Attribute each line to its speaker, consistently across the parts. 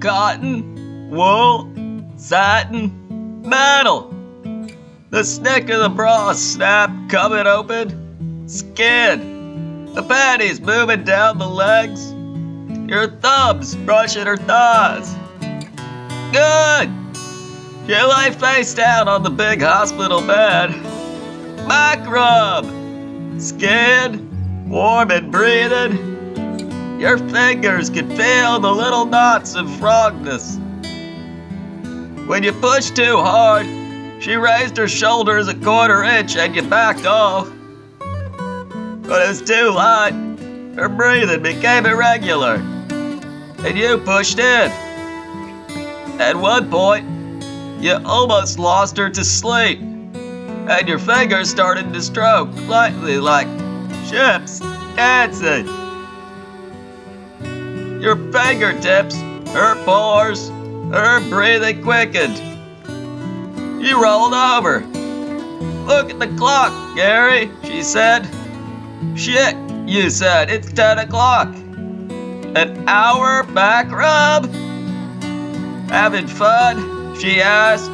Speaker 1: cotton, wool, satin, metal. The snick of the bra snap coming open, skin. The panties moving down the legs. Your thumbs brushing her thighs. Good. You lay face down on the big hospital bed. Back rub. Skin, warm and breathing. Your fingers can feel the little knots of frogness. When you pushed too hard, she raised her shoulders a quarter inch and you backed off. But it was too light. Her breathing became irregular. And you pushed in. At one point, you almost lost her to sleep. And your fingers started to stroke lightly like ships dancing. Your fingertips, her pores, her breathing quickened. You rolled over. Look at the clock, Gary, she said. Shit, you said, it's 10 o'clock. An hour back rub? Having fun? She asked.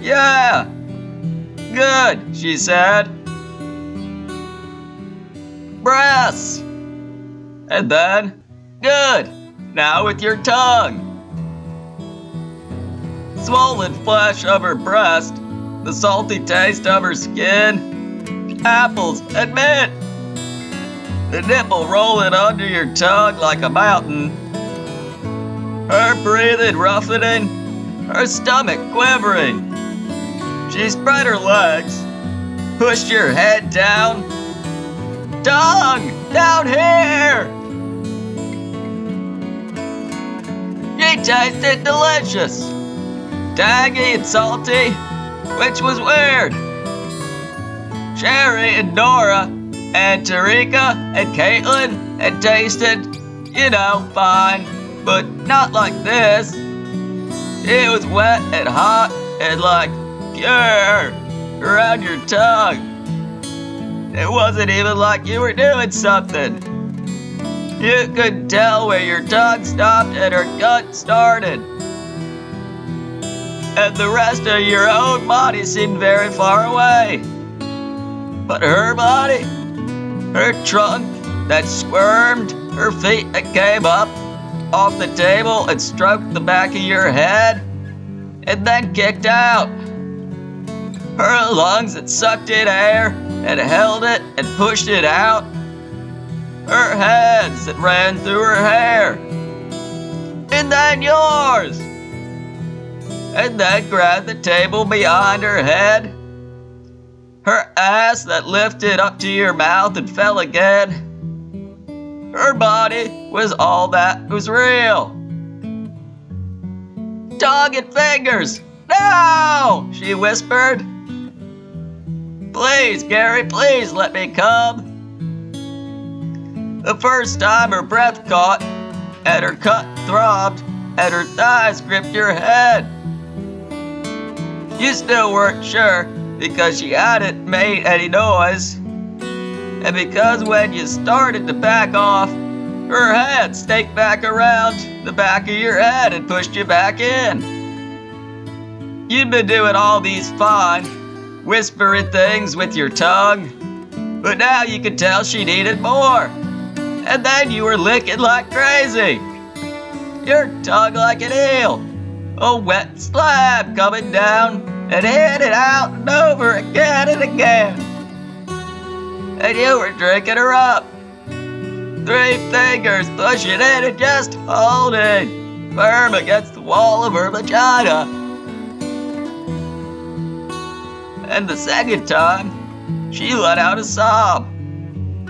Speaker 1: Yeah. Good, she said. Breasts. And then, good. Now with your tongue. Swollen flesh of her breast, the salty taste of her skin, apples and mint. The nipple rolling under your tongue like a mountain. Her breathing roughening, her stomach quivering. She spread her legs, pushed your head down. Tongue, down here! She tasted delicious, tangy and salty, which was weird. Sherry and Nora and Tarika and Caitlin had tasted, you know, fine, but not like this. It was wet and hot and like pure around your tongue. It wasn't even like you were doing something. You could tell where your tongue stopped and her gut started. And the rest of your own body seemed very far away. But her body, her trunk that squirmed, her feet that came up off the table and stroked the back of your head, and then kicked out. Her lungs that sucked in air and held it and pushed it out. That ran through her hair. And then yours. And then grabbed the table behind her head. Her ass that lifted up to your mouth and fell again. Her body was all that was real. Tongue and fingers. No! She whispered. Please, Gary, please let me come. The first time her breath caught, and her cut throbbed, and her thighs gripped your head. You still weren't sure because she hadn't made any noise. And because when you started to back off, her hand snaked back around the back of your head and pushed you back in. You'd been doing all these fine, whispering things with your tongue, but now you could tell she needed more. And then you were licking like crazy. Your tongue like an eel, a wet slab coming down and in and out and over again and again. And you were drinking her up. Three fingers pushing in and just holding firm against the wall of her vagina. And the second time, she let out a sob.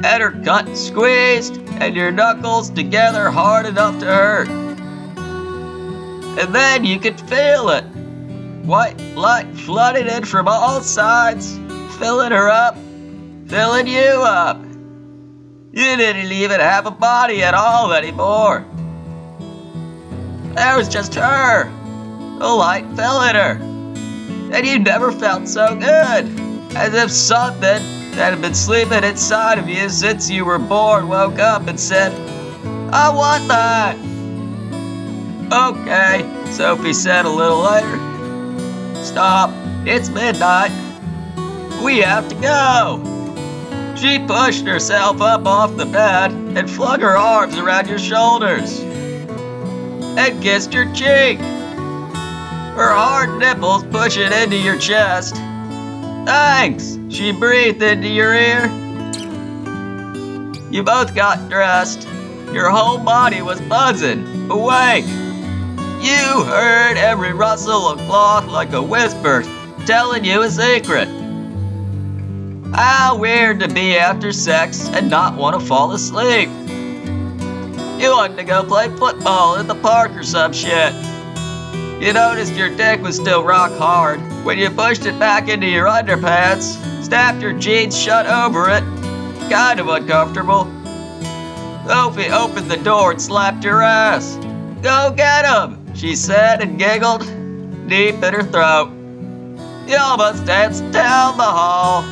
Speaker 1: And her cunt squeezed and your knuckles together hard enough to hurt. And then you could feel it. White light flooded in from all sides, filling her up, filling you up. You didn't even have a body at all anymore. There was just her, the light fell filling her. And you never felt so good, as if something that had been sleeping inside of you since you were born woke up and said, I want that. Okay, Sophie said a little later. Stop, it's midnight. We have to go. She pushed herself up off the bed and flung her arms around your shoulders and kissed your cheek. Her hard nipples pushing into your chest. Thanks, she breathed into your ear. You both got dressed. Your whole body was buzzing, awake. You heard every rustle of cloth like a whisper telling you a secret. How weird to be after sex and not want to fall asleep. You wanted to go play football in the park or some shit. You noticed your dick was still rock hard when you pushed it back into your underpants, snapped your jeans shut over it. Kind of uncomfortable. Sophie opened the door and slapped your ass. Go get him, she said and giggled deep in her throat. You almost danced down the hall.